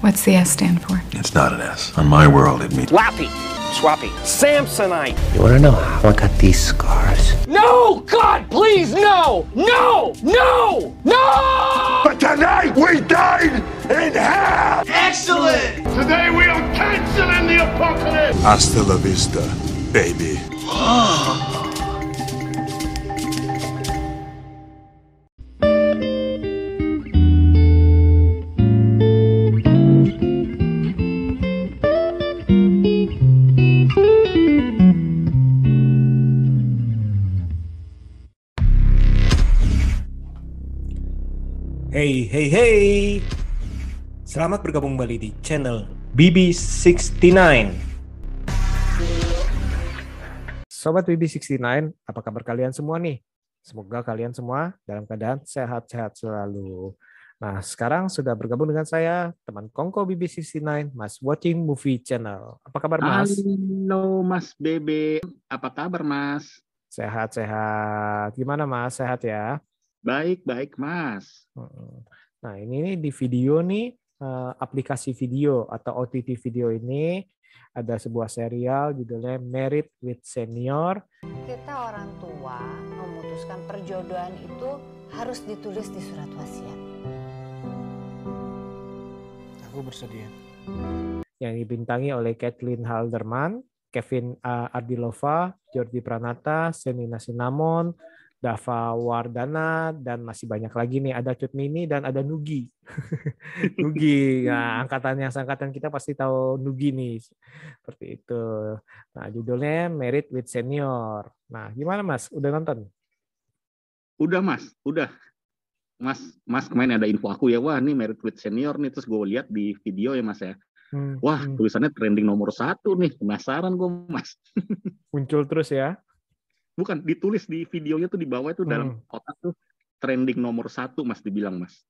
What's the S stand for? It's not an S. On my world, it means Lappy, Swappy, Samsonite. You wanna know how I got these scars? No! God, please, no! No! No! No! But tonight we dine in hell! Excellent! Today we are canceling the apocalypse! Hasta la vista, baby. Oh. Hey, hey. Selamat bergabung kembali di channel BB69. Sobat BB69, apa kabar kalian semua nih? Semoga kalian semua dalam keadaan sehat-sehat selalu. Nah, sekarang sudah bergabung dengan saya, teman Kongko BB69, Mas Watching Movie Channel. Apa kabar, Mas? Halo Mas Bebe, apa kabar Mas? Sehat-sehat. Gimana, Mas? Sehat ya? Baik, baik Mas. Nah, ini nih di video nih eh, aplikasi video atau OTT video ini ada sebuah serial judulnya Married with Senior. kita orang tua memutuskan perjodohan itu harus ditulis di surat wasiat. Aku bersedia. yang dibintangi oleh Kathleen Halderman, Kevin uh, Ardilova, Jordi Pranata, Senina Sinamon, Dava Wardana, dan masih banyak lagi nih. Ada Cut Mini dan ada Nugi. Nugi, nah, angkatan yang seangkatan kita pasti tahu Nugi nih. Seperti itu. Nah, judulnya Married with Senior. Nah, gimana Mas? Udah nonton? Udah Mas, udah. Mas, Mas kemarin ada info aku ya, wah ini Merit with Senior nih, terus gue lihat di video ya Mas ya. Hmm, Wah hmm. tulisannya trending nomor satu nih, penasaran gue Mas. muncul terus ya. Bukan, ditulis di videonya tuh di bawah itu dalam kotak tuh trending nomor satu Mas dibilang Mas.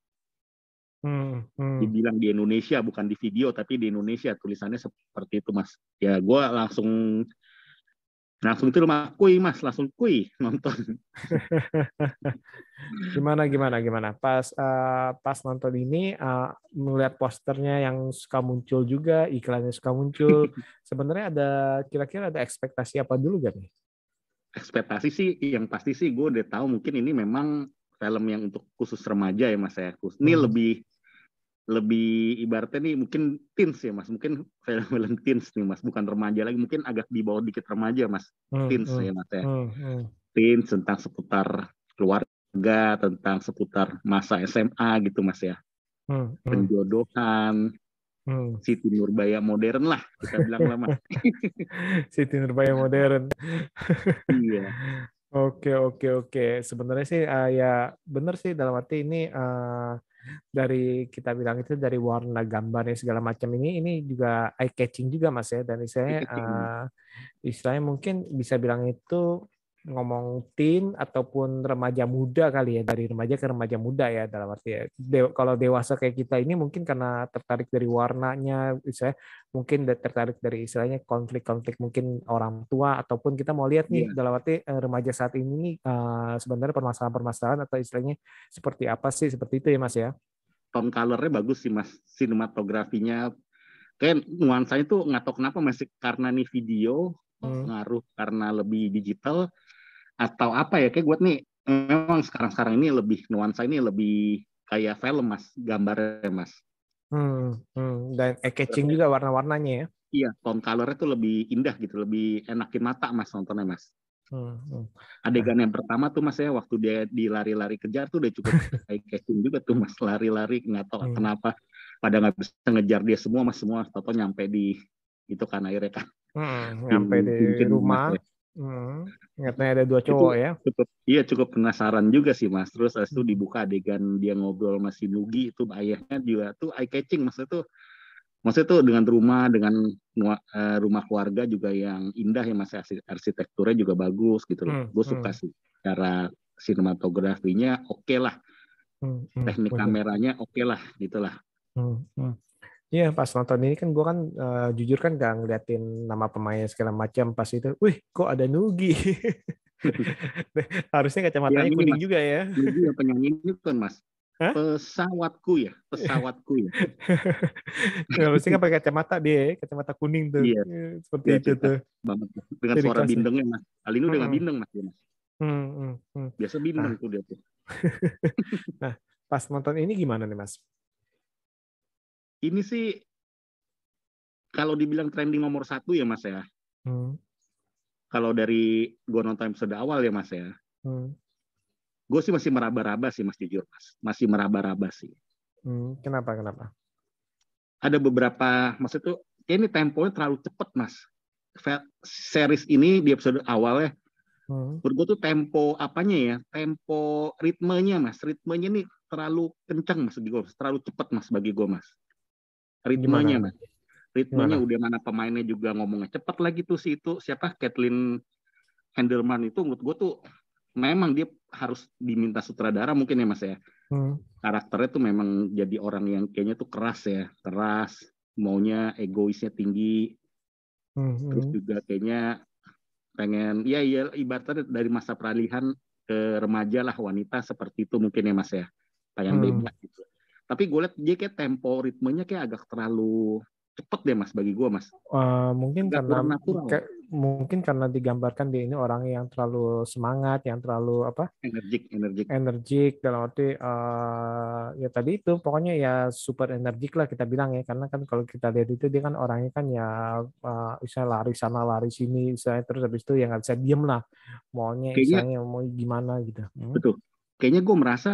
Hmm, hmm. Dibilang di Indonesia, bukan di video, tapi di Indonesia tulisannya seperti itu Mas. Ya gue langsung langsung itu rumah kui Mas, langsung kui nonton. gimana gimana gimana pas eh, pas nonton ini eh, melihat posternya yang suka muncul juga iklannya suka muncul sebenarnya ada kira-kira ada ekspektasi apa dulu gak nih ekspektasi sih yang pasti sih gue udah tahu mungkin ini memang film yang untuk khusus remaja ya mas ya. Khusus- ini Hmm. lebih lebih ibaratnya nih mungkin teens ya mas. Mungkin film-film teens nih mas. Bukan remaja lagi mungkin agak di bawah dikit remaja mas. Hmm, teens hmm, ya mas ya. hmm, hmm. teens tentang seputar keluarga tentang seputar masa SMA gitu mas ya. Hmm, hmm, penjodohan hmm. Siti Nurbaya modern lah kita bilang lah mas Siti Nurbaya modern iya Oke oke oke. Sebenarnya sih eh, ya benar sih dalam arti ini eh, dari kita bilang itu dari warna gambarnya segala macam ini ini juga eye catching juga mas ya dan istilahnya Eye-catching. eh, istilahnya mungkin bisa bilang itu ngomong teen ataupun remaja muda kali ya dari remaja ke remaja muda ya dalam arti ya De- kalau dewasa kayak kita ini mungkin karena tertarik dari warnanya istilahnya mungkin tertarik dari istilahnya konflik-konflik mungkin orang tua ataupun kita mau lihat nih Iya. dalam arti eh, remaja saat ini nih eh, sebenarnya permasalahan-permasalahan atau istilahnya seperti apa sih seperti itu ya Mas ya. tone colornya bagus sih mas sinematografinya kayak nuansanya tuh nggak tahu kenapa masih karena nih video Hmm. ngaruh karena lebih digital atau apa ya kayak gue nih memang sekarang-sekarang ini lebih nuansa ini lebih kayak film mas gambarnya mas Hmm, hmm. Dan eye catching juga warna-warnanya ya. iya tone colornya tuh lebih indah gitu lebih enakin mata mas nontonnya mas Hmm, hmm. adegan yang pertama tuh mas ya waktu dia di lari-lari kejar tuh udah cukup eye catching juga tuh mas lari-lari nggak tahu Hmm. kenapa pada nggak bisa ngejar dia semua mas semua toto nyampe di itu kan akhirnya kan Hmm, Nyampe di Mungkin rumah. Mas, ya. Hmm. Ingatnya ada dua cowok ya. cukup iya cukup penasaran juga sih mas terus itu Hmm. dibuka adegan dia ngobrol sama si Nugi itu ayahnya juga tuh eye catching maksudnya tuh maksudnya tuh dengan rumah dengan eh, rumah keluarga juga yang indah ya mas arsi- arsitekturnya juga bagus gitu loh Hmm, gue suka hmm. sih cara sinematografinya oke lah Hmm, hmm. teknik Bener. kameranya oke lah gitulah Hmm, hmm. Iya pas nonton ini kan gue kan eh, jujur kan gak ngeliatin nama pemainnya segala macam pas itu, wih kok ada Nugi. Harusnya kacamatanya Ya, ini, kuning Mas. juga ya. Nugi yang penyanyi ini kan mas Hah? pesawatku ya, pesawatku ya. Harusnya kan pakai kacamata dia, kacamata kuning tuh. Iya. Eh, Seperti Iya, itu tuh. banget dengan Jadi suara kelasnya. bindengnya mas. Udah nggak Mm-mm. bindeng mas mas. Hmm, hmm, hmm. Biasa bindeng tuh dia tuh. Pas nonton ini gimana nih Mas? Ini sih kalau dibilang trending nomor satu ya mas ya. Hmm, Kalau dari gue nonton episode awal ya mas ya. hmm, Gue sih masih meraba-raba sih mas jujur mas. Masih meraba-raba sih. hmm. Kenapa? Kenapa? Ada beberapa maksud tuh ini temponya terlalu cepet mas. Series ini di episode awal ya. Hmm, Menurut gue tuh tempo apanya ya? Tempo ritmenya mas. Ritmenya nih terlalu kencang mas bagi gue. Terlalu cepet mas bagi gue mas. Ritmenya mas. Ritmenya Gimana? udah mana pemainnya juga ngomongnya cepet lagi tuh si itu. Siapa? Kathleen Handelman itu menurut gue tuh memang dia harus diminta sutradara mungkin ya mas ya. Hmm, karakternya tuh memang jadi orang yang kayaknya tuh keras ya. Keras maunya egoisnya tinggi. Hmm, terus hmm. juga kayaknya pengen ya iya ibaratnya dari masa peralihan ke remaja lah wanita seperti itu mungkin ya mas ya. Pengen Hmm. bebas gitu tapi gue liat dia kayak tempo ritmenya kayak agak terlalu cepet deh mas bagi gue mas. Eh, mungkin Agak karena ke- mungkin karena digambarkan dia ini orang yang terlalu semangat, yang terlalu apa? energik energik. Energik dalam arti eh, ya tadi itu pokoknya ya super energik lah kita bilang ya. Karena kan kalau kita lihat itu dia kan orangnya kan ya misalnya lari sana lari sini misalnya terus habis itu ya nggak bisa diem lah. Maunya Kayaknya- misalnya mau gimana gitu. Hmm. betul. Kayaknya gue merasa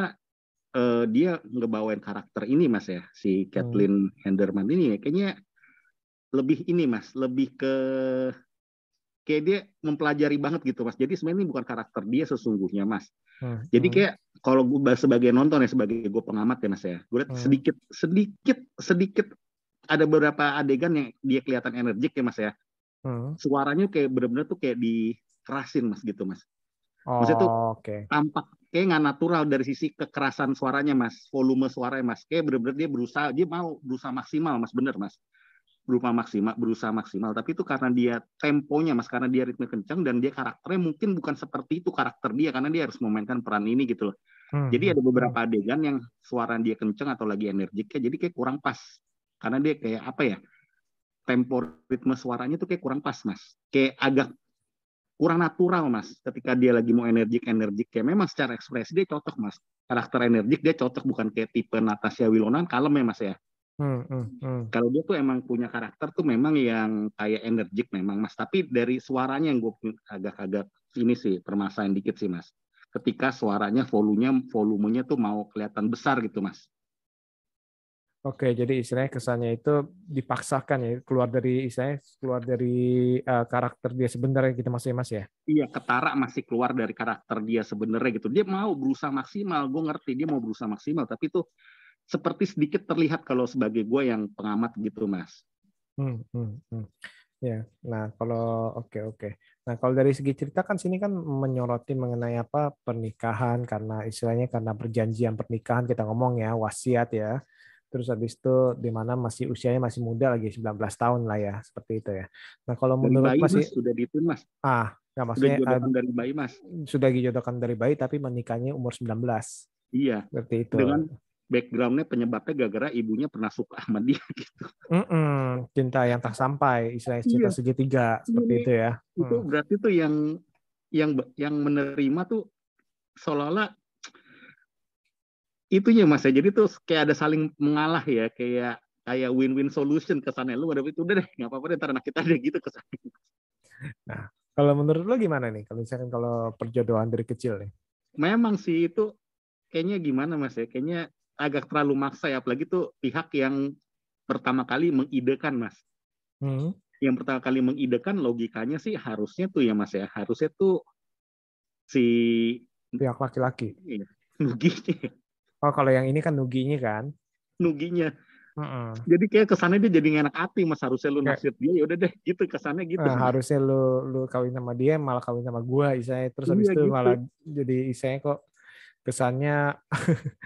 eh, dia ngebawain karakter ini mas ya si Kathleen Henderman ini. Ya kayaknya lebih ini mas lebih ke kayak dia mempelajari banget gitu mas. Jadi sebenarnya ini bukan karakter dia sesungguhnya mas. Hmm, jadi hmm, kayak kalau gue sebagai nonton ya sebagai gue pengamat ya mas ya gue lihat Hmm. sedikit sedikit sedikit ada beberapa adegan yang dia kelihatan energik ya mas ya. Hmm. suaranya kayak bener-bener tuh kayak dikerasin mas gitu mas Oh, Maksudnya tuh oke. tampak kayak nggak natural dari sisi kekerasan suaranya mas. Volume suaranya mas. Kayak bener-bener dia berusaha dia mau berusaha maksimal mas. Bener mas. Berusaha maksimal berusaha maksimal. Tapi itu karena dia temponya mas. Karena dia ritme kencang dan dia karakternya mungkin bukan seperti itu karakter dia. Karena dia harus memainkan peran ini gitu loh. Hmm, jadi hmm, ada beberapa adegan yang suara dia kencang atau lagi energiknya jadi kayak kurang pas. Karena dia kayak apa ya tempo ritme suaranya tuh kayak kurang pas mas. Kayak agak kurang natural mas ketika dia lagi mau energik energik kayak memang secara ekspresi dia cocok mas. Karakter energik dia cocok bukan kayak tipe Natasha Wilona kalem ya mas ya? Hmm, hmm, hmm. kalau dia tuh emang punya karakter tuh memang yang kayak energik memang mas. Tapi dari suaranya yang gue agak-agak ini sih permasalahan dikit sih mas. Ketika suaranya volumenya volumenya tuh mau kelihatan besar gitu mas Oke, jadi istilahnya kesannya itu dipaksakan ya keluar dari istilahnya keluar dari eh, karakter dia sebenarnya gitu mas ya mas ya. iya ketara masih keluar dari karakter dia sebenarnya gitu dia mau berusaha maksimal gue ngerti dia mau berusaha maksimal tapi itu seperti sedikit terlihat kalau sebagai gue yang pengamat gitu mas Hmm, hmm, hmm. Ya, nah kalau oke oke. Nah kalau dari segi cerita kan sini kan menyoroti mengenai apa pernikahan karena istilahnya karena perjanjian pernikahan kita ngomong ya wasiat ya. Terus habis itu di mana masih usianya masih muda lagi 19 tahun lah ya seperti itu ya. Nah kalau dari menurut bayi Mas mas sih sudah dituin mas ah nggak sudah maksudnya jodohan eh, dari bayi mas sudah dijodohkan dari bayi tapi menikahnya umur 19 iya seperti itu. dengan backgroundnya penyebabnya gara-gara ibunya pernah suka sama dia gitu Mm-mm, cinta yang tak sampai istilahnya cinta Iya. segitiga seperti itu ya. itu Hmm. berarti tuh yang yang yang menerima tuh seolah-olah itunya mas ya jadi tuh kayak ada saling mengalah ya kayak kayak win-win solution ke sana lu ada itu udah deh nggak apa-apa deh ntar anak kita deh gitu ke sana Kalau menurut lo gimana nih? Kalau misalkan kalau perjodohan dari kecil nih? memang sih itu kayaknya gimana mas ya kayaknya agak terlalu maksa ya apalagi tuh pihak yang pertama kali mengidekan mas Hmm. yang pertama kali mengidekan logikanya sih harusnya tuh ya mas ya harusnya tuh si Pihak laki-laki. nuginya Oh kalau yang ini kan nuginya kan? nuginya Mm-mm. jadi kayak kesannya dia jadi enak hati mas harusnya lu Kayak- naksir dia ya udah deh gitu kesannya gitu Mas. harusnya lu lu kawin sama dia malah kawin sama gua istilahnya terus habis Iya, itu gitu. malah jadi istilahnya kok kesannya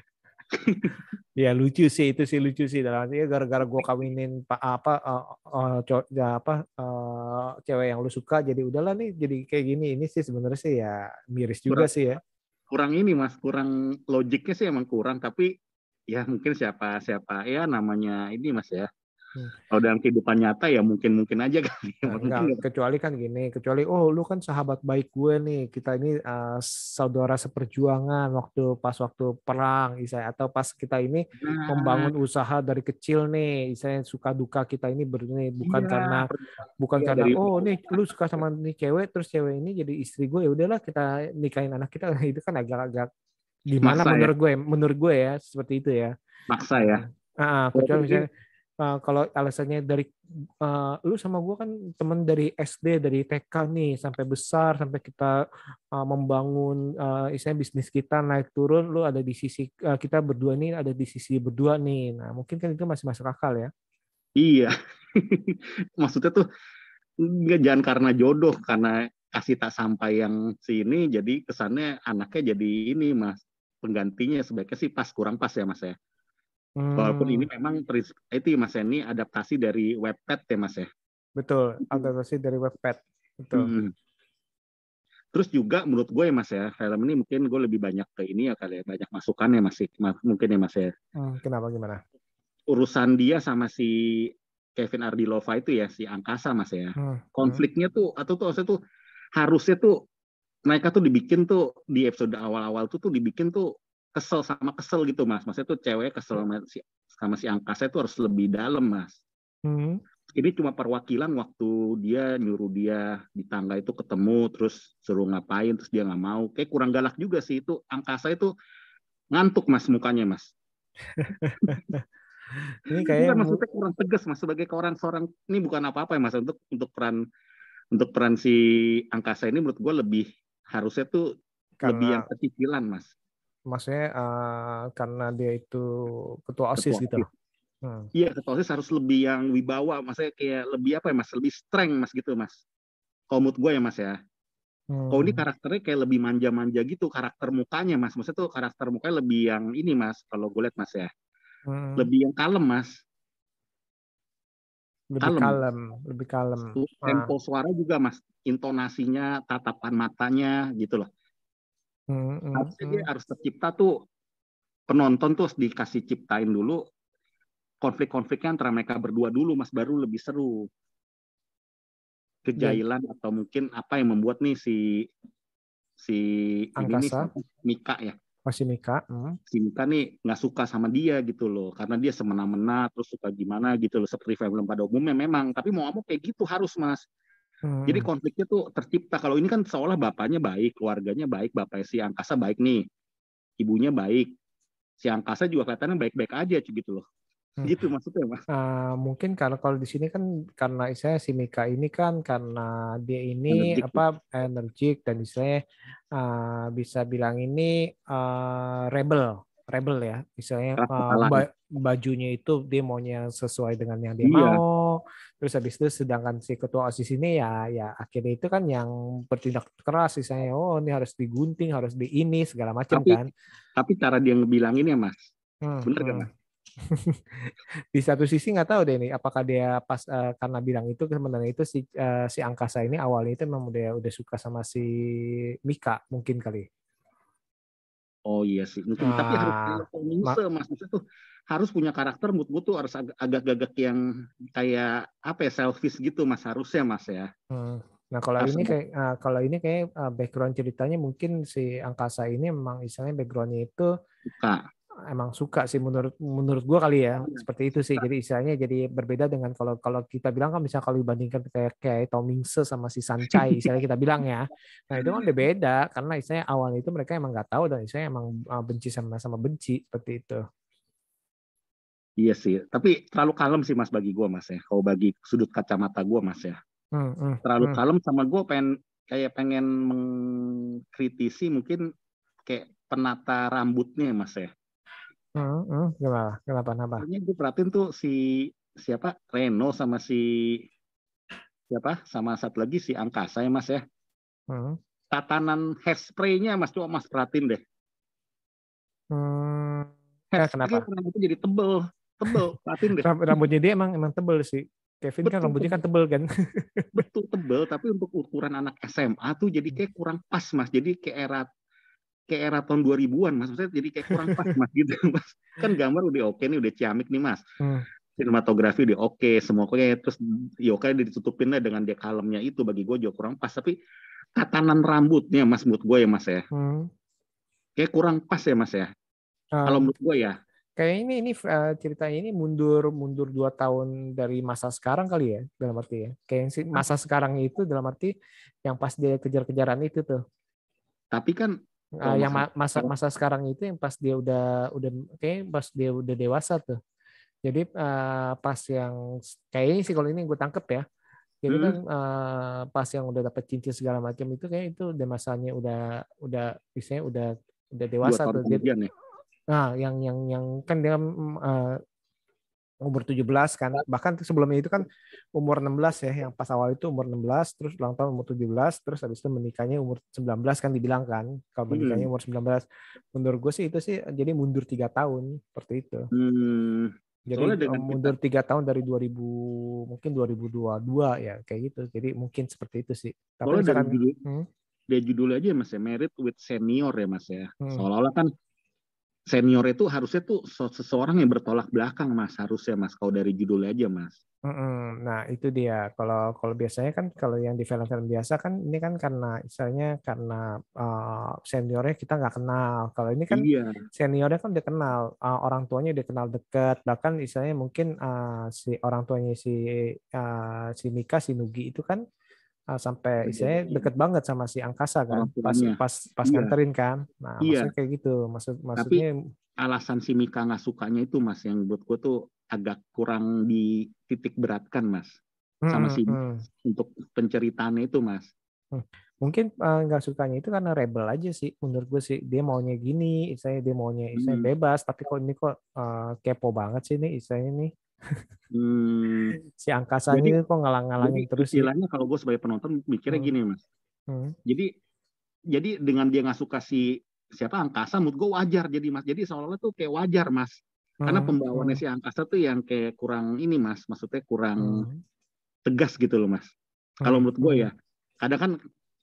ya lucu sih itu sih lucu sih dalam artinya gara-gara gua kawinin pak apa eh, eh, cow- ya apa eh, cewek yang lu suka jadi udahlah nih jadi kayak gini ini sih sebenarnya sih ya miris juga Kurang- sih ya kurang ini mas kurang logiknya sih emang kurang tapi ya mungkin siapa siapa ya namanya ini mas ya Hmm. kalau dalam kehidupan nyata ya mungkin mungkin aja ya. Nah, Mungkin enggak, nggak- kecuali kan gini, kecuali oh lu kan sahabat baik gue nih, kita ini uh, saudara seperjuangan waktu pas waktu perang, misalnya atau pas kita ini Nah, membangun usaha dari kecil nih, misalnya suka duka kita ini berdua bukan iya, karena bukan Iya, karena dari- oh nih lu suka sama nih cewek terus cewek ini jadi istri gue ya udahlah kita nikahin anak kita itu kan agak-agak gimana Maksa ya? menurut gue menurut gue ya seperti itu ya. maksa ya Ah, kecuali misalnya uh, kalau alasannya dari uh, lu sama gue kan temen dari SD dari TK nih sampai besar sampai kita uh, membangun uh, istilahnya bisnis kita naik turun lu ada di sisi uh, kita berdua nih ada di sisi berdua nih. Nah mungkin kan itu masih masuk akal ya. Iya. Maksudnya tuh nggak jangan karena jodoh karena kasih tak sampai yang sini jadi kesannya anaknya jadi ini mas. Penggantinya sebaiknya sih pas kurang pas ya mas ya walaupun Hmm, ini memang pris- itu ya, mas ini adaptasi dari webpad ya mas ya betul adaptasi dari webpad betul Mm. Terus juga menurut gue ya mas ya, film ini mungkin gue lebih banyak ke ini ya kali ya, banyak masukan ya mas, Ma- mungkin ya mas ya. Hmm, kenapa gimana Urusan dia sama si Kevin Ardilova itu ya, si Angkasa mas ya. Hmm, Konfliknya tuh, atau tuh maksudnya tuh harusnya tuh mereka tuh dibikin tuh di episode awal-awal tuh tuh dibikin tuh kesel sama kesel gitu mas. Maksudnya tuh cewek kesel sama si, sama si Angkasa itu harus lebih dalam mas. hmm, ini cuma perwakilan waktu dia nyuruh dia di tangga itu ketemu terus suruh ngapain terus dia nggak mau. Kayak kurang galak juga sih itu. Angkasa itu ngantuk mas mukanya mas. Ini kayak maksudnya kurang tegas mas sebagai orang seorang ini bukan apa-apa ya mas. Untuk untuk peran untuk peran si angkasa ini menurut gue lebih harusnya tuh lebih yang karena kecicilan mas maksudnya uh, karena dia itu ketua osis Ketua gitu. Hmm. iya ketua OSIS harus lebih yang wibawa maksudnya kayak lebih apa ya mas lebih strength mas gitu mas kalau menurut gue ya mas ya Kalau ini Hmm. karakternya kayak lebih manja-manja gitu karakter mukanya mas. Maksudnya tuh karakter mukanya lebih yang ini mas. Kalau gue lihat mas ya, Hmm. lebih yang kalem mas. lebih kalem. kalem, lebih kalem. Ah. Tempo suara juga mas. Intonasinya, tatapan matanya gitu loh. Hmm, hmm, Harusnya dia hmm. harus tercipta tuh penonton tuh dikasih ciptain dulu konflik-konfliknya antara mereka berdua dulu mas. Baru lebih seru. Kejailan atau mungkin apa yang membuat nih si si ini nih Angkasa. Mika ya Masih Mika. hmm. si Mika nih nggak suka sama dia gitu loh karena dia semena-mena terus suka gimana gitu loh seperti film pada umumnya memang tapi mau mau kayak gitu harus mas Hmm. jadi konfliknya tuh tercipta kalau ini kan seolah bapaknya baik keluarganya baik bapaknya si Angkasa baik nih ibunya baik si Angkasa juga kelihatannya baik-baik aja gitu loh Hmm. gitu maksudnya mas Ah, mungkin karena kalau di sini kan karena saya si Mika ini kan karena dia ini Energik. apa energik dan istilahnya ah, bisa bilang ini ah, rebel rebel ya. Misalnya ba- bajunya itu dia maunya sesuai dengan yang dia Iya. mau. Terus habis itu sedangkan si ketua osis ini ya ya akhirnya itu kan yang bertindak keras misalnya oh ini harus digunting harus di ini segala macam Tapi- kan. tapi cara dia ngebilangin ya mas? Hmm, bener kan hmm. mas? Di satu sisi nggak tahu deh nih apakah dia pas eh, karena bilang itu sebenarnya itu si eh, si angkasa ini awalnya itu memang udah udah suka sama si Mika mungkin kali Oh iya sih, mungkin tapi harus Ah, Koningse, mas. Maksudnya tuh harus punya karakter mood tuh harus agak, agak gagak yang kayak apa ya selfish gitu mas harusnya mas ya. Hmm. Nah kalau Harus ini kayak eh, kalau ini kayak eh, background ceritanya mungkin si angkasa ini memang istilahnya backgroundnya itu Suka. Emang suka sih menurut menurut gua kali ya Iya, seperti itu sih jadi istilahnya jadi berbeda dengan kalau kalau kita bilang kan misalnya kalau dibandingkan kayak kayak Tomingse sama si Sancai istilahnya kita bilang ya nah itu kan udah beda karena istilahnya awalnya itu mereka emang nggak tahu dan istilahnya emang uh, benci sama sama benci seperti itu Iya sih, tapi terlalu kalem sih mas bagi gua mas ya. Kalau bagi sudut kacamata gua mas ya, Hmm, hmm, terlalu hmm. kalem sama gua pengen kayak pengen mengkritisi mungkin kayak penata rambutnya mas ya. Hmm, hmm. gimana kenapa kenapa Makanya gue perhatiin tuh si siapa Reno sama si siapa sama satu lagi si Angkasa ya mas ya. Hmm. Tatanan hairspray-nya mas coba mas perhatiin deh. Hmm. Ya, kenapa? Rambutnya jadi tebel, tebel. Perhatiin deh. Ram- rambutnya dia emang emang tebel sih Kevin kan Betul, rambutnya kan tebel kan Betul tebel, tapi untuk ukuran anak SMA tuh jadi kayak kurang pas mas. Jadi kayak era kayak era tahun 2000-an mas. Maksudnya jadi kayak kurang pas mas gitu mas. Kan gambar udah oke nih udah ciamik nih mas. Hmm. sinematografi udah oke semua kayak terus Yoka ditutupin lah dengan dia kalemnya itu bagi gue juga kurang pas. Tapi tatanan rambutnya mas menurut gue ya mas ya. Hmm. kayak kurang pas ya mas ya. Ah, kalau menurut gue ya. Kayak ini ini eh, ceritanya ini mundur mundur dua tahun dari masa sekarang kali ya dalam arti ya. Kayak masa sekarang itu dalam arti yang pas dia kejar-kejaran itu tuh. Tapi kan Kalau yang masa- ma- masa masa sekarang itu yang pas dia udah udah kayak pas dia udah dewasa tuh. Jadi eh, pas yang kayaknya sih kalau ini gue tangkep ya. Jadi Hmm. kan eh, pas yang udah dapat cincin segala macam itu kayak itu udah masanya udah udah istilahnya udah udah dewasa tuh. Jadi- ya? Nah, yang yang yang kan dia eh, umur 17 kan. Bahkan sebelumnya itu kan umur 16 ya, yang pas awal itu umur 16, terus ulang tahun umur 17, terus habis itu menikahnya umur 19 kan dibilang kan. Kalau menikahnya umur 19. Menurut gue sih itu sih jadi mundur tiga tahun seperti itu. hmm, Jadi dengan eh, mundur tiga tahun dari 2000 mungkin 2022 ya kayak gitu. Jadi mungkin seperti itu sih. Tapi dari misalkan judul Hmm. dari judulnya aja ya mas ya married with senior ya mas ya Hmm. seolah-olah kan senior itu harusnya tuh seseorang yang bertolak belakang mas harusnya mas kalau dari judulnya aja mas Mm-mm. Nah itu dia. Kalau kalau biasanya kan kalau yang di film-film biasa kan ini kan karena misalnya karena uh, seniornya kita nggak kenal. Kalau ini kan iya seniornya kan udah kenal, uh, orang tuanya udah kenal dekat. Bahkan misalnya mungkin uh, si orang tuanya si uh, si Mika si Nugi itu kan uh, sampai istilahnya deket banget sama si Angkasa kan. Pas pas pas Iya. nganterin kan. Nah Iya. maksudnya kayak gitu. Maksud maksudnya alasan si Mika nggak sukanya itu mas yang buat gue tuh agak kurang dititik beratkan mas sama si Mm-mm. untuk penceritaannya itu mas mungkin eh, nggak sukanya itu karena rebel aja sih menurut gue sih dia maunya gini istilahnya dia maunya istilahnya Hmm. bebas tapi kok ini kok eh, kepo banget sih nih istilahnya nih hmm, si angkasa Jadi- ini kok ngalang-ngalangin terus istilahnya kalau gue sebagai penonton mikirnya Hmm. gini mas Hmm. jadi jadi dengan dia nggak suka si siapa angkasa menurut gue wajar jadi mas jadi seolah-olah tuh kayak wajar mas karena Hmm. pembawaannya Hmm. si angkasa tuh yang kayak kurang ini mas maksudnya kurang Hmm. tegas gitu loh mas kalau Hmm. menurut gue Hmm. ya kadang kan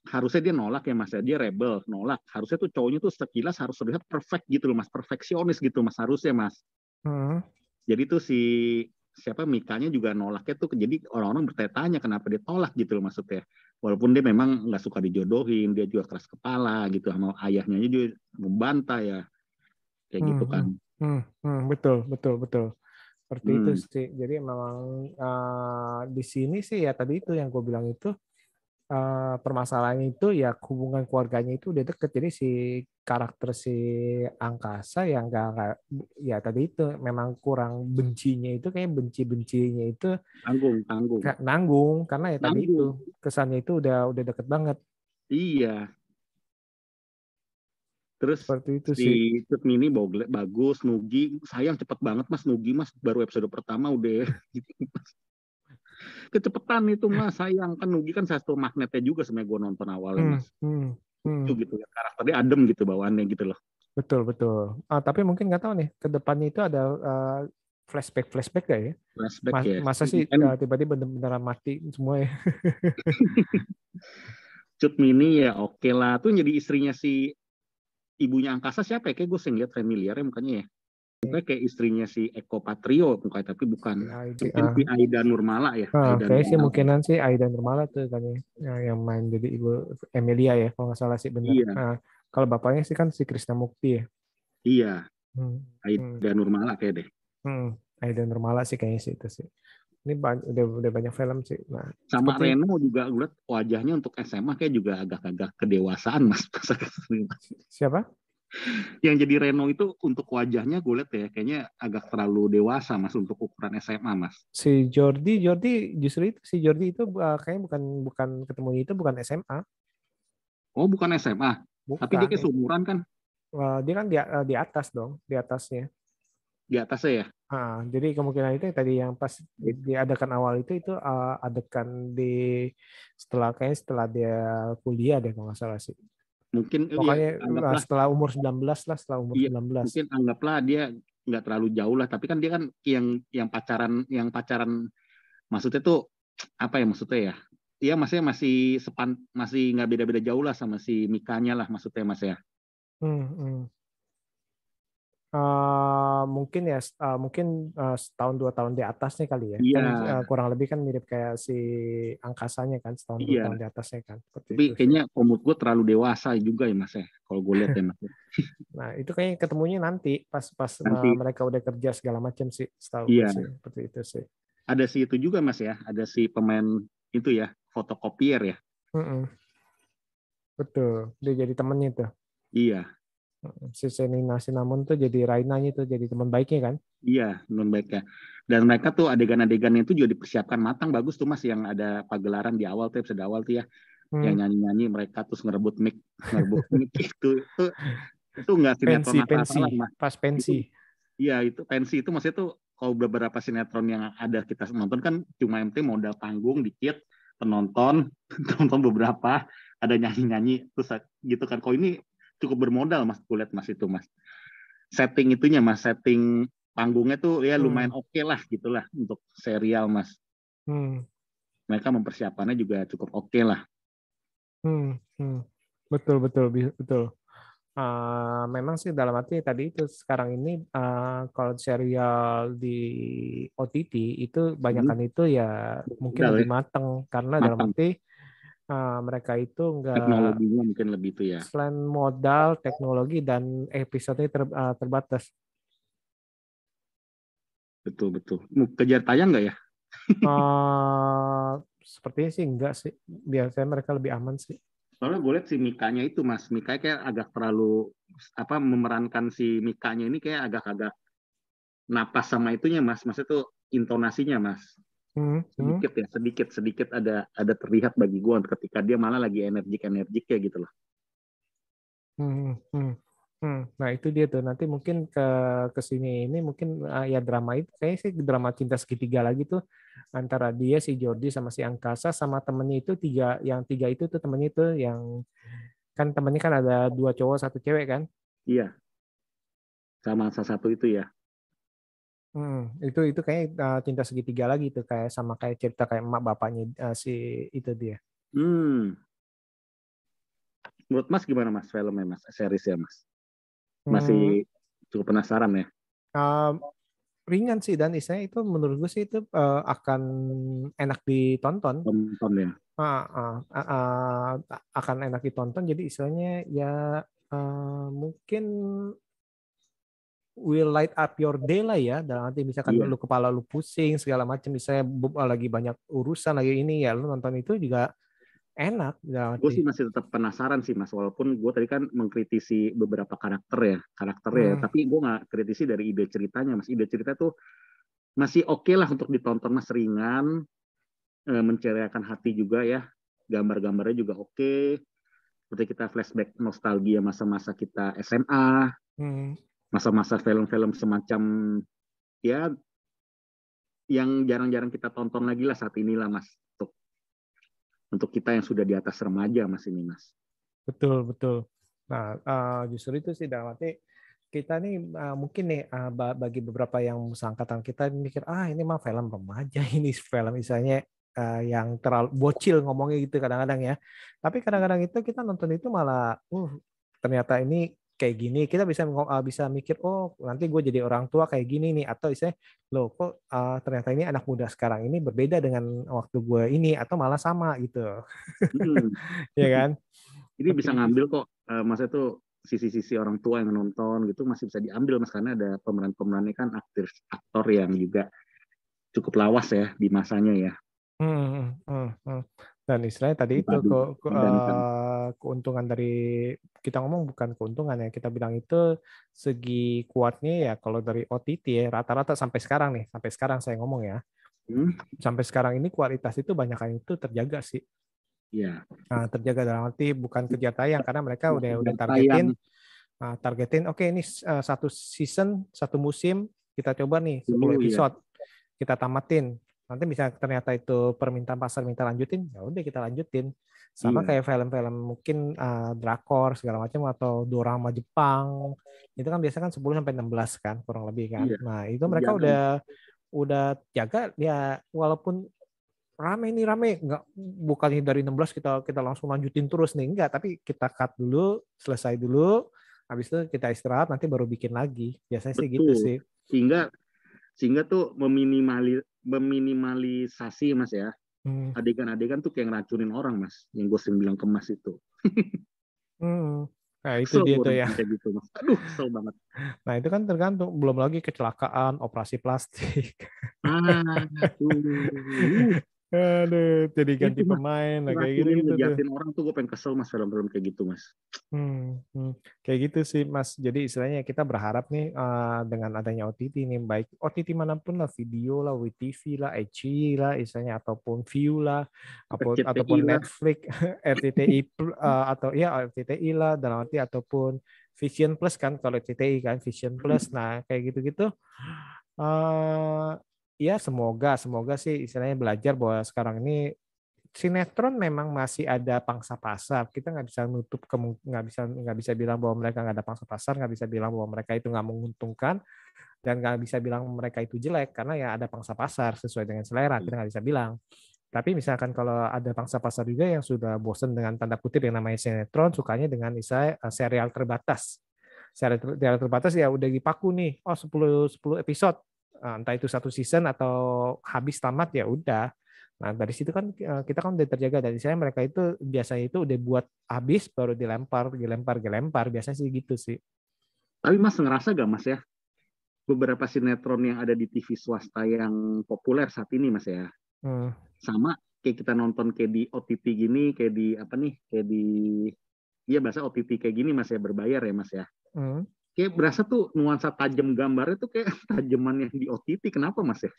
harusnya dia nolak ya mas ya dia rebel nolak harusnya tuh cowoknya tuh sekilas harus terlihat perfect gitu loh mas perfeksionis gitu mas harusnya mas Hmm. Jadi tuh si siapa Mikanya juga nolaknya tuh jadi orang-orang bertanya-tanya kenapa dia tolak gitu loh maksudnya walaupun dia memang nggak suka dijodohin dia juga keras kepala gitu sama ayahnya aja dia membantah ya kayak Hmm, gitu kan Hmm, hmm, betul, betul, betul. Seperti itu Hmm. sih. Jadi memang eh, di sini sih ya tadi itu yang gue bilang itu eh, permasalahannya itu ya hubungan keluarganya itu udah deket. Jadi si karakter si angkasa yang nggak- ya tadi itu memang kurang bencinya itu kayak benci-bencinya itu tanggung tanggung kayak nanggung karena ya tadi itu Nanggung. kesannya itu udah udah deket banget iya terus seperti itu si sih. Cut Mini bagus Nugi sayang cepet banget mas Nugi mas baru episode pertama udah gitu. kecepetan itu mas sayang kan Nugi kan satu magnetnya juga sebenarnya gue nonton awalnya Hmm, mas hmm, hmm. itu gitu ya karakternya adem gitu bawaannya gitu loh Betul betul. Ah, tapi mungkin nggak tahu nih ke depannya itu ada eh, flashback flashback gak ya? flashback Mas- ya Masa sih Kan eh, tiba-tiba bener-beneran mati semua ya? Cut Mini ya oke lah tuh jadi istrinya si ibunya angkasa siapa ya kayak gue sering lihat familiar ya mukanya ya Mukanya kayak istrinya si Eko Patrio mukanya tapi bukan Aida, mungkin si Aida Nurmala ya ah, Aida kayak sih mungkinan sih Aida Nurmala tuh kan ya, yang, main jadi ibu Emilia ya kalau nggak salah sih benar. Iya. Ah, kalau bapaknya sih kan si Krisna Mukti ya. iya Hmm. Aida Nurmala kayak deh Hmm. Aida Nurmala sih kayaknya sih itu sih. Ini ban- udah udah banyak film sih. Nah, sama Seperti- Reno juga gue wajahnya untuk SMA kayak juga agak-agak kedewasaan mas siapa? Yang jadi Reno itu untuk wajahnya gue liat ya kayaknya agak terlalu dewasa mas untuk ukuran SMA mas Si Jordi, Jordi justru itu si Jordi itu uh, kayaknya bukan bukan ketemu itu bukan SMA, oh bukan SMA bukan. tapi dia kayak seumuran kan Uh, dia kan di, uh, di atas dong, di atasnya. di atasnya ya Ah, jadi kemungkinan itu yang tadi yang pas diadakan awal itu itu uh, adegan di setelah kayaknya setelah dia kuliah deh kalau nggak salah sih. Mungkin ya, Pokoknya uh, setelah umur 19 lah, setelah umur Iya, 19. mungkin anggaplah dia nggak terlalu jauh lah tapi kan dia kan yang yang pacaran yang pacaran maksudnya tuh apa ya maksudnya ya Iya maksudnya masih sepan masih nggak beda-beda jauh lah sama si Mikanya lah maksudnya mas ya Hmm, hmm. Uh, mungkin ya uh, mungkin uh, setahun dua tahun di atasnya kali ya Iya. kan uh, kurang lebih kan mirip kayak si angkasanya kan setahun dua Iya. tahun di atasnya kan Seperti Tapi itu kayaknya komut gue terlalu dewasa juga ya mas ya. Kalau gue lihat ya mas. nah itu kayaknya ketemunya nanti pas pas uh, Nanti. mereka udah kerja segala macam sih setahu Iya. gue sih seperti itu sih Ada si itu juga mas ya. Ada si pemain itu ya fotokopier ya. Mm-mm. betul dia jadi temennya tuh Iya. Si Senina Sinamon tuh jadi Rainanya tuh jadi teman baiknya kan Iya, non baiknya. Dan mereka tuh adegan-adegannya itu juga dipersiapkan matang bagus tuh mas yang ada pagelaran di awal tuh episode awal tuh ya, Hmm. yang nyanyi-nyanyi mereka terus ngerebut mic, ngerebut mic itu itu itu nggak pensi sinetron pensi asal-asalan mas. pas pensi Iya itu pensi itu maksudnya tuh kalau beberapa sinetron yang ada kita nonton kan cuma penting modal panggung dikit, penonton, nonton beberapa, ada nyanyi-nyanyi terus gitu kan. Kalau ini cukup bermodal mas, gue lihat mas itu mas. Setting itunya mas, setting panggungnya tuh ya Hmm. lumayan oke lah gitulah untuk serial mas. Hmm. Mereka mempersiapannya juga cukup oke lah. Hmm, hmm. Betul, betul, betul. Ah, memang sih dalam arti tadi itu sekarang ini ah, kalau serial di OTT itu banyakan itu ya mungkin Modal lebih ya. mateng karena dalam Matang. arti ah, mereka itu enggak Teknologinya mungkin lebih itu ya. selain modal, teknologi dan episodenya ter- ah, terbatas. Betul betul. Mau kejar tayang nggak ya? Eh, sepertinya sih enggak sih. Biasanya mereka lebih aman sih. Soalnya gue lihat si Mikanya itu mas, Mika kayak agak terlalu apa memerankan si Mikanya ini kayak agak-agak napas sama itunya mas, maksudnya tuh intonasinya mas Hmm, hmm. sedikit ya sedikit sedikit ada ada terlihat bagi gue ketika dia malah lagi energik energik ya gitu loh. Hmm, hmm, hmm. Nah itu dia tuh nanti mungkin ke ke sini ini mungkin ah, ya drama itu kayaknya sih drama cinta segitiga lagi tuh antara dia si Jordi sama si Angkasa sama temennya itu tiga yang tiga itu tuh temennya itu yang kan temennya kan ada dua cowok satu cewek kan Iya. Sama salah satu itu ya. Hmm, itu itu kayak ah, cinta segitiga lagi tuh kayak sama kayak cerita kayak emak bapaknya ah, si itu dia Hmm. Menurut Mas gimana Mas filmnya Mas, series ya Mas? Hmm, Masih cukup penasaran ya? ah, ringan sih dan istilahnya itu menurut gue sih itu eh, akan enak ditonton Tonton ya. Ah, ah, ah, ah, akan enak ditonton jadi istilahnya ya eh, mungkin will light up your day lah ya dalam arti misalkan Iya. lu kepala lu pusing segala macam misalnya bu- lagi banyak urusan lagi ini ya lu nonton itu juga enak Gue sih masih tetap penasaran sih Mas, walaupun gue tadi kan mengkritisi beberapa karakter ya, karakternya ya, Hmm. tapi gue nggak kritisi dari ide ceritanya Mas. Ide cerita tuh masih oke lah untuk ditonton Mas ringan, eh, menceriakan hati juga ya, gambar-gambarnya juga oke. Seperti kita flashback nostalgia masa-masa kita SMA, Hmm, masa-masa film-film semacam ya yang jarang-jarang kita tonton lagi lah saat inilah Mas untuk untuk kita yang sudah di atas remaja Mas ini Mas. betul betul. Nah eh, justru itu sih dalam arti kita nih eh, mungkin nih ba- bagi beberapa yang seangkatan kita mikir ah ini mah film remaja ini film misalnya eh, yang terlalu bocil ngomongnya gitu kadang-kadang ya. Tapi kadang-kadang itu kita nonton itu malah uh ternyata ini kayak gini kita bisa eh, bisa mikir oh nanti gue jadi orang tua kayak gini nih atau istilahnya loh kok eh, ternyata ini anak muda sekarang ini berbeda dengan waktu gue ini atau malah sama gitu Hmm, ya kan ini bisa ngambil kok eh, maksudnya tuh sisi-sisi orang tua yang nonton gitu masih bisa diambil Mas karena ada pemeran-pemerannya kan aktor aktor yang juga cukup lawas ya di masanya ya. Hmm, hmm, hmm, hmm. Dan istilahnya tadi itu ke, ke- eh, keuntungan dari kita ngomong bukan keuntungan ya kita bilang itu segi kuatnya ya kalau dari OTT ya rata-rata sampai sekarang nih sampai sekarang saya ngomong ya. Hmm, sampai sekarang ini kualitas itu banyak yang itu terjaga sih. Iya. Nah, terjaga dalam arti bukan kejar tayang karena mereka udah udah Kejar targetin ah, targetin oke ini eh, satu season satu musim kita coba nih 10 Dulu, iya. episode kita tamatin nanti bisa ternyata itu permintaan pasar minta lanjutin ya udah kita lanjutin. Sama Iya. kayak film-film mungkin ah, drakor segala macam atau dorama Jepang. Itu kan biasa kan 10 sampai 16 kan kurang lebih kan. Iya. nah itu mereka Jaga. udah udah jaga. Ya walaupun rame nih rame. Nggak bukannya dari 16 kita kita langsung lanjutin terus nih. Enggak tapi kita cut dulu selesai dulu. Habis itu kita istirahat nanti baru bikin lagi. Biasanya sih gitu Betul. sih. Sehingga sehingga tuh meminimali meminimalisasi mas ya Hmm. adegan-adegan tuh kayak ngeracunin orang mas yang gue sering bilang ke mas itu Hmm. Nah itu Kesel dia tuh ya. kayak gitu mas aduh kesel banget Nah itu kan tergantung. Belum lagi kecelakaan, operasi plastik. ah Aduh, jadi ganti Itu, Mas. pemain, nah, kayak gitu gitu tuh. orang tuh gue pengen kesel mas film-film kayak gitu mas Hmm, hmm. Kayak gitu sih Mas. Jadi istilahnya kita berharap nih eh, dengan adanya OTT nih, baik OTT mana pun lah, video lah, WeTV lah, HI lah, istilahnya ataupun View lah, RCTI ataupun lah. Netflix, RCTI pl- eh, atau ya RCTI lah, dalam arti ataupun Vision Plus kan kalau RCTI kan Vision Plus. Nah kayak gitu-gitu. eh ya semoga, semoga sih istilahnya belajar bahwa sekarang ini sinetron memang masih ada pangsa pasar. Kita nggak bisa nutup nggak bisa nggak bisa bilang bahwa mereka nggak ada pangsa pasar, nggak bisa bilang bahwa mereka itu nggak menguntungkan, dan nggak bisa bilang mereka itu jelek karena ya ada pangsa pasar sesuai dengan selera. Kita nggak bisa bilang. Tapi misalkan kalau ada pangsa pasar juga yang sudah bosen dengan tanda kutip yang namanya sinetron, sukanya dengan misalnya eh, serial terbatas. Serial ter- serial terbatas ya udah dipaku nih, oh 10 10 episode, entah itu satu season atau habis tamat ya udah. Nah dari situ kan eh, kita kan udah terjaga dan saya mereka itu biasanya itu udah buat habis baru dilempar, dilempar, dilempar. Biasanya sih gitu sih. Tapi Mas ngerasa gak Mas ya beberapa sinetron yang ada di TV swasta yang populer saat ini Mas ya Hmm. sama kayak kita nonton kayak di OTT gini kayak di apa nih kayak di Iya bahasa OTT kayak gini Mas ya berbayar ya Mas ya. Hmm. Kayak berasa tuh nuansa tajam gambarnya tuh kayak tajaman yang di OTT kenapa Mas ya?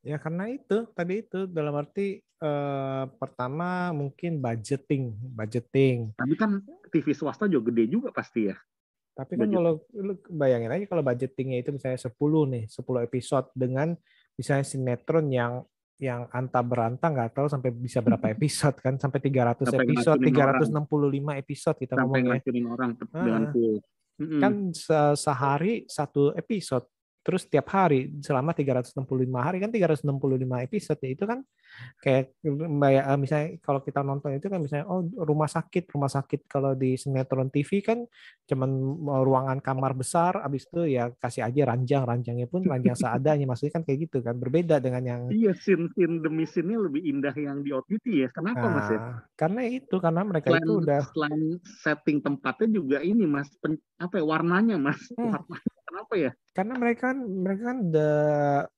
Ya karena itu tadi itu dalam arti eh, pertama mungkin budgeting, budgeting. Tapi kan TV swasta juga gede juga pasti ya. Tapi kan Budget. kalau lu bayangin aja kalau budgetingnya itu misalnya 10 nih, 10 episode dengan misalnya sinetron yang yang anta beranta nggak tahu sampai bisa berapa episode kan sampai 300 Sampai episode, ngeracunin 365 episode kita Sampai ngomongnya. orang dengan Ah. full. Kan se- sehari satu episode. Terus tiap hari selama 365 hari kan 365 episode ya itu kan kayak bayar misalnya kalau kita nonton itu kan misalnya oh rumah sakit rumah sakit kalau di sinetron TV kan cuman ruangan kamar besar habis itu ya kasih aja ranjang ranjangnya pun ranjang seadanya maksudnya kan kayak gitu kan berbeda dengan yang Iya, scene-scene demi scene-nya lebih indah yang di OTT ya. Kenapa Mas ya? Nah, karena itu karena mereka Selain, itu udah selain setting tempatnya juga ini Mas, pen- apa ya, warnanya Mas. Hmm. Warnanya kenapa ya? karena mereka kan mereka kan udah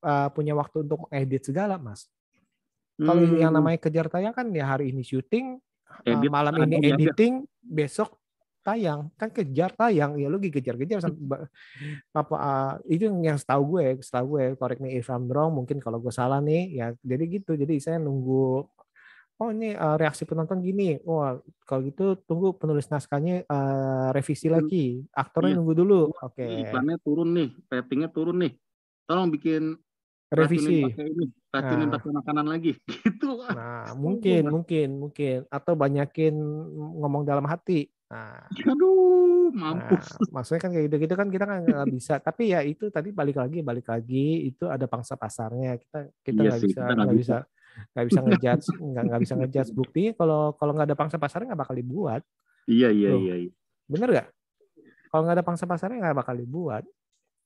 uh, punya waktu untuk mengedit segala mas Kalau Hmm, yang namanya kejar tayang kan ya hari ini syuting, uh, Edit malam ada ini aja. editing, besok tayang kan kejar tayang ya lu kejar-kejar sampai apa uh, itu yang setahu gue setahu gue correct me if I'm wrong mungkin kalau gue salah nih ya jadi gitu jadi saya nunggu oh ini uh, reaksi penonton gini wah kalau gitu tunggu penulis naskahnya uh, revisi lagi aktornya Iya. nunggu dulu oke Ini iklannya turun nih, ratingnya turun nih. Tolong bikin revisi racunin pakai Nah. makanan lagi. Gitu. nah mungkin mungkin mungkin atau banyakin ngomong dalam hati nah Aduh, Nah, mampus. maksudnya kan kayak gitu-gitu kan kita kan nggak bisa. Tapi ya itu tadi balik lagi, balik lagi itu ada pangsa pasarnya. Kita kita Iya nggak sih, bisa nggak bisa. bisa nggak bisa ngejudge nggak nggak bisa ngejudge bukti kalau kalau nggak ada pangsa pasarnya nggak bakal dibuat Iya, iya, Loh. iya. iya. bener nggak kalau nggak ada pangsa pasarnya nggak bakal dibuat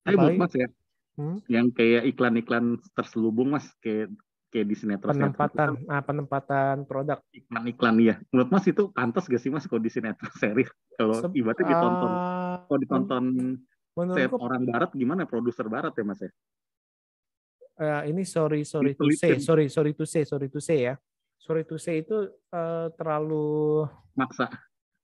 Tapi buat Apalagi- Mas ya, Hmm? yang kayak iklan-iklan terselubung Mas, kayak kayak di sinetron penempatan ah penempatan produk iklan-iklan ya. Menurut Mas itu pantas gak sih Mas kalau di sinetron seri? Kalau ibaratnya ditonton, ah, kalau ditonton set menurutku orang barat gimana produser barat ya Mas ya? Eh, ini sorry sorry to say sorry sorry to say sorry to say ya. Sorry to say itu eh, terlalu Maksa.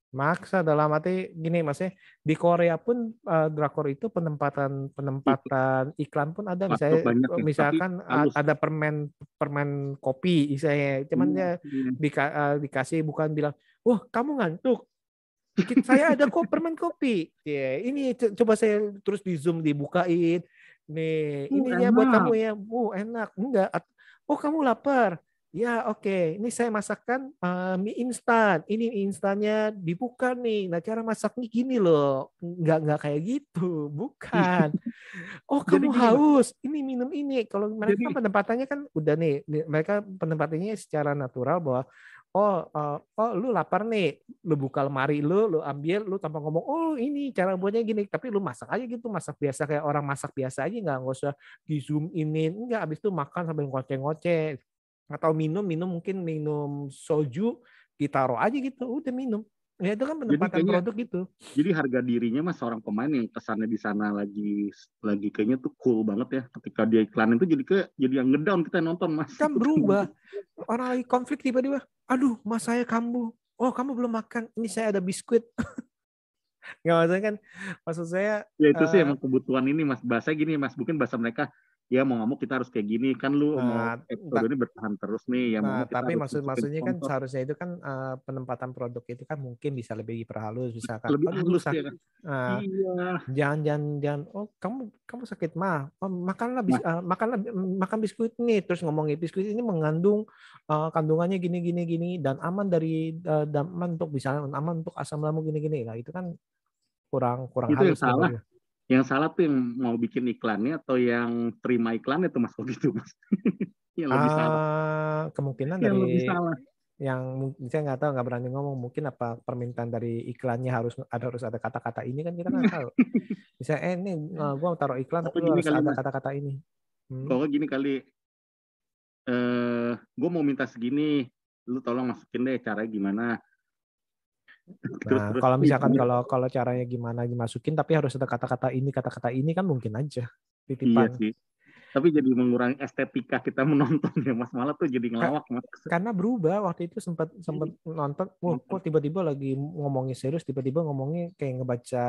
maksa dalam arti gini maksudnya di Korea pun eh, drakor itu penempatan penempatan iklan pun ada. Misalnya banyak ya, misalkan halus. ada permen permen kopi misalnya. Cuman ya Hmm, dika- eh, dikasih bukan bilang wah kamu ngantuk. Saya ada kok permen kopi. Ya ini co- coba saya terus di zoom dibukain nih Uh, ininya buat kamu ya. Uh enak. Enggak oh kamu lapar? Ya oke. Ini saya masakkan eh, mie instan. Ini mie instannya dibuka nih. Nah cara masaknya gini loh. Nggak nggak kayak gitu. Bukan. Oh Jadi kamu Mas. haus. Ini minum ini. Kalau mereka Jadi- penempatannya kan udah nih nih, mereka penempatannya secara natural bahwa oh uh, oh lu lapar nih. Lu buka lemari lu lu ambil lu tanpa ngomong oh ini cara buatnya gini. Tapi lu masak aja gitu masak biasa kayak orang masak biasa aja nggak nggak usah di zoom ini. Enggak abis itu makan sambil ngoceh-ngoceh. Atau minum minum mungkin minum soju ditaruh aja gitu udah minum ya itu kan penempatan kayaknya- produk gitu Jadi harga dirinya mas seorang pemain yang kesannya di sana lagi lagi kayaknya tuh cool banget ya. Ketika dia iklan itu jadi ke jadi yang ngedown kita nonton mas. kan berubah orang lagi konflik tiba-tiba aduh mas saya kambuh oh kamu belum makan ini saya ada biskuit nggak maksudnya kan maksud saya Ya itu sih Eh, emang kebutuhan ini mas. Bahasa gini mas. Mungkin bahasa mereka ya mau nggak mau kita harus kayak gini. Kan lu Nah, mau episode ini bertahan terus nih. Ya Nah, tapi maksud maksudnya kan seharusnya itu kan eh, penempatan produk itu kan mungkin bisa lebih diperhalus. Misalkan lebih "Aduh, lu halus ya kan. ah, Iya. jangan jangan jangan oh kamu kamu sakit mah? Oh, makanlah bis, eh, makanlah makan biskuit nih. Terus ngomongin biskuit ini mengandung eh, kandungannya gini gini gini dan aman dari dan aman untuk misalnya aman untuk asam lambung gini gini. Lah itu kan kurang kurang Itu yang halus menurut salah. Gue. Yang salah tuh yang mau bikin iklannya atau yang terima iklan itu mas kok gitu mas. yang lebih salah. Ah, kemungkinan Yang dari lebih salah. yang saya nggak tahu nggak berani ngomong mungkin apa permintaan dari iklannya harus ada harus ada kata-kata ini kan kita nggak tahu bisa eh ini eh, gua taruh iklan tapi harus ada kata-kata ini Hmm. Kalau nggak gini kali, eh gue mau minta segini, lu tolong masukin deh caranya gimana. Nah kalau misalkan kalau kalau caranya gimana dimasukin tapi harus ada kata-kata ini kata-kata ini kan mungkin aja iya titipan. sih. Tapi jadi mengurangi estetika kita menonton ya Mas. Malah tuh jadi ngelawak Mas. karena berubah. Waktu itu sempat sempat nonton wah kok tiba-tiba lagi ngomongin serius tiba-tiba ngomongnya kayak ngebaca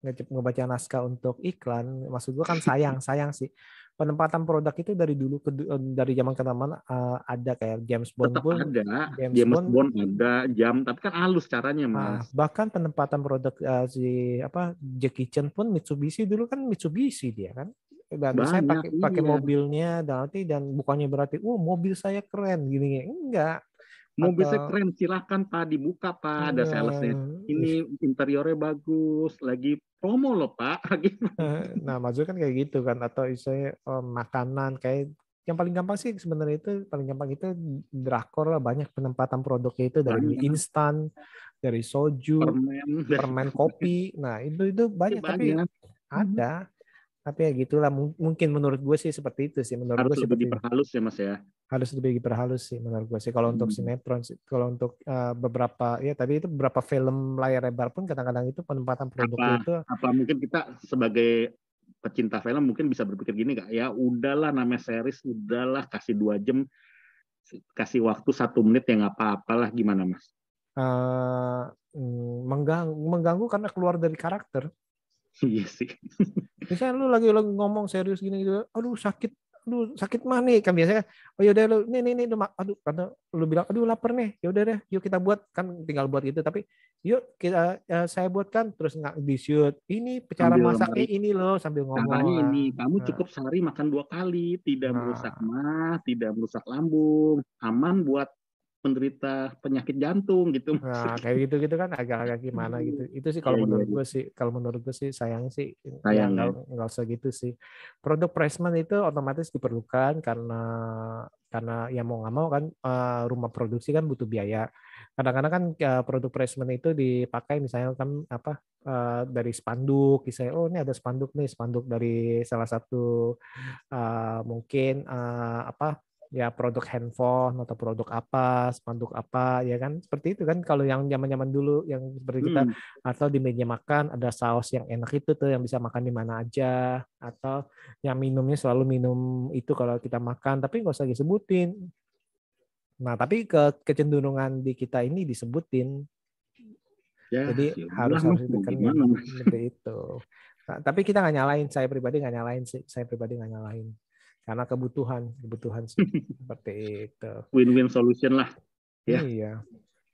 nge- ngebaca naskah untuk iklan. Maksud gua kan sayang sayang sih penempatan produk itu dari dulu ke dari zaman ke zaman eh, ada kayak James Bond Tetap pun ada, James James, Bond- Bond, ada, jam, tapi kan halus caranya Nah, Mas. bahkan penempatan produk eh, si apa Jackie Chan pun Mitsubishi dulu kan Mitsubishi dia kan. Dan saya Banyak, pakai pakai iya. mobilnya dan nanti dan bukannya berarti oh mobil saya keren gini enggak Mobil saya atau- keren, silakan Pak dibuka Pak, ada Iya. salesnya. Ini interiornya bagus, lagi promo loh Pak. Gitu. nah maksudnya kan kayak gitu kan atau saya makanan kayak yang paling gampang sih sebenarnya itu paling gampang itu drakor lah banyak penempatan produknya itu dari Banyak. instan dari soju Permen, permen kopi nah itu itu banyak tapi banyak. ada tapi ya gitulah Mung- mungkin menurut gue sih seperti itu sih menurut harus gue lebih seperti diperhalus ya Mas ya. Harus lebih diperhalus sih menurut gue sih. Kalau untuk Hmm. sinetron sih kalau untuk eh, beberapa ya tadi itu beberapa film layar lebar pun kadang-kadang itu penempatan produknya Apa? itu apa mungkin kita sebagai pecinta film mungkin bisa berpikir gini kak ya udahlah namanya series udahlah kasih dua jam kasih waktu satu menit ya nggak apa-apalah. Gimana mas? Eh, mm, mengganggu mengganggu karena keluar dari karakter. Iya sih. Misalnya lu lagi lagi ngomong serius gini gitu aduh sakit aduh sakit mah nih kan biasanya oh yaudah lu nih nih nih lu aduh karena lu bilang aduh lapar nih yaudah deh yuk kita buat kan tinggal buat gitu tapi yuk kita eh, saya buatkan terus nggak di shoot ini cara masaknya ini loh sambil ngomong caranya ini kamu Nah. cukup sehari makan dua kali tidak Nah. merusak mah tidak merusak lambung aman buat penderita penyakit jantung gitu. Nah, kayak gitu-gitu kan agak-agak gimana gitu. Itu sih kalau Iya, iya, menurut iya. gue sih, kalau menurut gue sih sayang sih, ya Sayang, nggak nggak usah gitu sih. Produk placement itu otomatis diperlukan karena karena ya mau nggak mau kan eh, rumah produksi kan butuh biaya. Kadang-kadang kan eh, produk placement itu dipakai misalnya kan apa eh, dari spanduk, misalnya oh ini ada spanduk nih, spanduk dari salah satu eh, mungkin eh, apa ya produk handphone atau produk apa, spanduk apa, ya kan? Seperti itu kan kalau yang zaman-zaman dulu yang seperti kita. Hmm, atau di meja makan ada saus yang enak itu tuh yang bisa makan di mana aja. Atau yang minumnya selalu minum itu kalau kita makan tapi nggak usah disebutin. Nah tapi ke kecenderungan di kita ini disebutin. Ya, jadi ya harus harus Mas? seperti itu. Nah, tapi kita nggak nyalain, saya pribadi nggak nyalain sih, saya pribadi nggak nyalain karena kebutuhan, kebutuhan seperti itu. win-win solution lah Ya. Iya.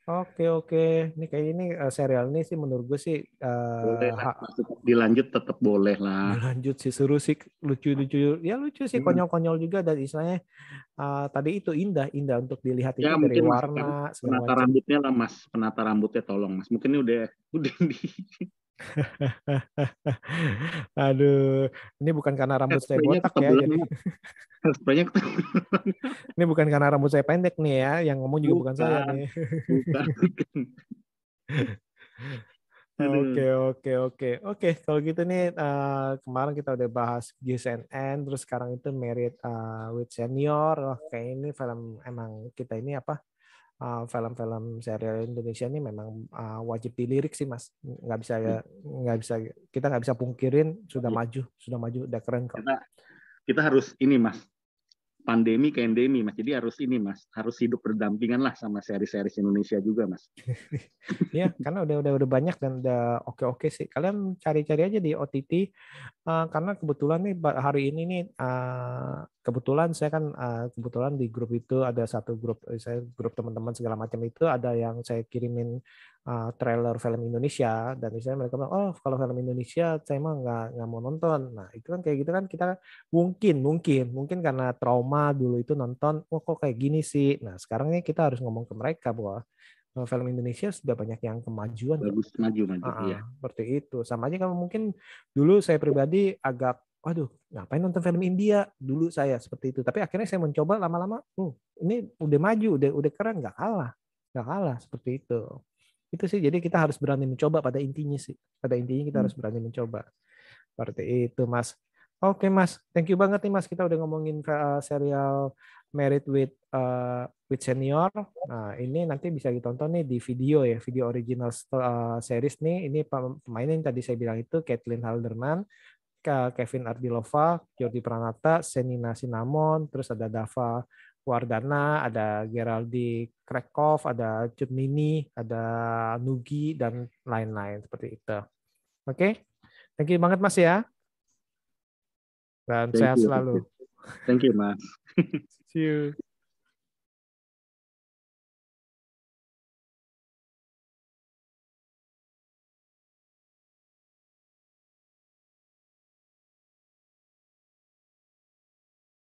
Oke oke, ini kayak ini eh, serial ini sih menurut gue sih boleh lah dilanjut tetap boleh lah lanjut sih seru sih lucu-lucu ya lucu sih Hmm. konyol-konyol juga dan istilahnya eh, tadi itu indah indah untuk dilihat itu Ya, dari mungkin Mas, warna penata macam. rambutnya lah mas penata rambutnya tolong mas mungkin ini udah udah di Aduh, ini bukan karena rambut saya botak ya. Jadi. Spraynya ini bukan karena rambut saya pendek nih ya. Yang ngomong juga bukan, saya Bukan. nih. bukan. Aduh. Oke, oke, oke. Oke, kalau gitu nih eh, kemarin kita udah bahas GSNN, terus sekarang itu Married eh, with Senior. Wah, kayak ini film emang kita ini apa? Eh, film-film serial Indonesia ini memang eh, wajib dilirik sih, Mas. Nggak bisa ya, nggak bisa kita nggak bisa pungkirin sudah Iya. maju, sudah maju, udah keren kok. kita kita harus ini mas pandemi ke endemi mas jadi harus ini mas harus hidup berdampingan lah sama seri-seri Indonesia juga mas Iya, karena udah udah udah banyak dan udah oke-oke sih. Kalian cari-cari aja di OTT eh, karena kebetulan nih hari ini nih eh, kebetulan saya kan eh, kebetulan di grup itu ada satu grup saya grup teman-teman segala macam itu ada yang saya kirimin eh, trailer film Indonesia dan misalnya mereka bilang oh kalau film Indonesia saya mah nggak nggak mau nonton. Nah itu kan kayak gitu kan kita mungkin mungkin mungkin karena trauma dulu itu nonton wah kok kayak gini sih. Nah sekarang nih kita harus ngomong ke mereka bahwa film Indonesia sudah banyak yang kemajuan kok. bagus maju maju iya ah, seperti itu. Sama aja kalau mungkin dulu saya pribadi agak, waduh, ngapain nonton film India? Dulu saya seperti itu. Tapi akhirnya saya mencoba lama-lama, uh, ini udah maju, udah udah keren, nggak kalah, nggak kalah seperti itu. Itu sih. Jadi kita harus berani mencoba pada intinya sih. Pada intinya kita Hmm. harus berani mencoba. Seperti itu, Mas. Oke, Mas. Thank you banget nih, Mas. Kita udah ngomongin uh, serial Married with uh, with Senior. Nah, ini nanti bisa ditonton nih di video ya, video original uh, series nih. Ini pem- pemainnya yang tadi saya bilang itu Kathleen Halderman, Ke- Kevin Ardilova, Jordi Pranata, Senina Sinamon, terus ada Dava Wardana, ada Geraldi Krekov, ada Cut Mini, ada Nugi dan lain-lain seperti itu. Oke. Thank you banget Mas ya. Dan Thank sehat you, selalu. thank you mas you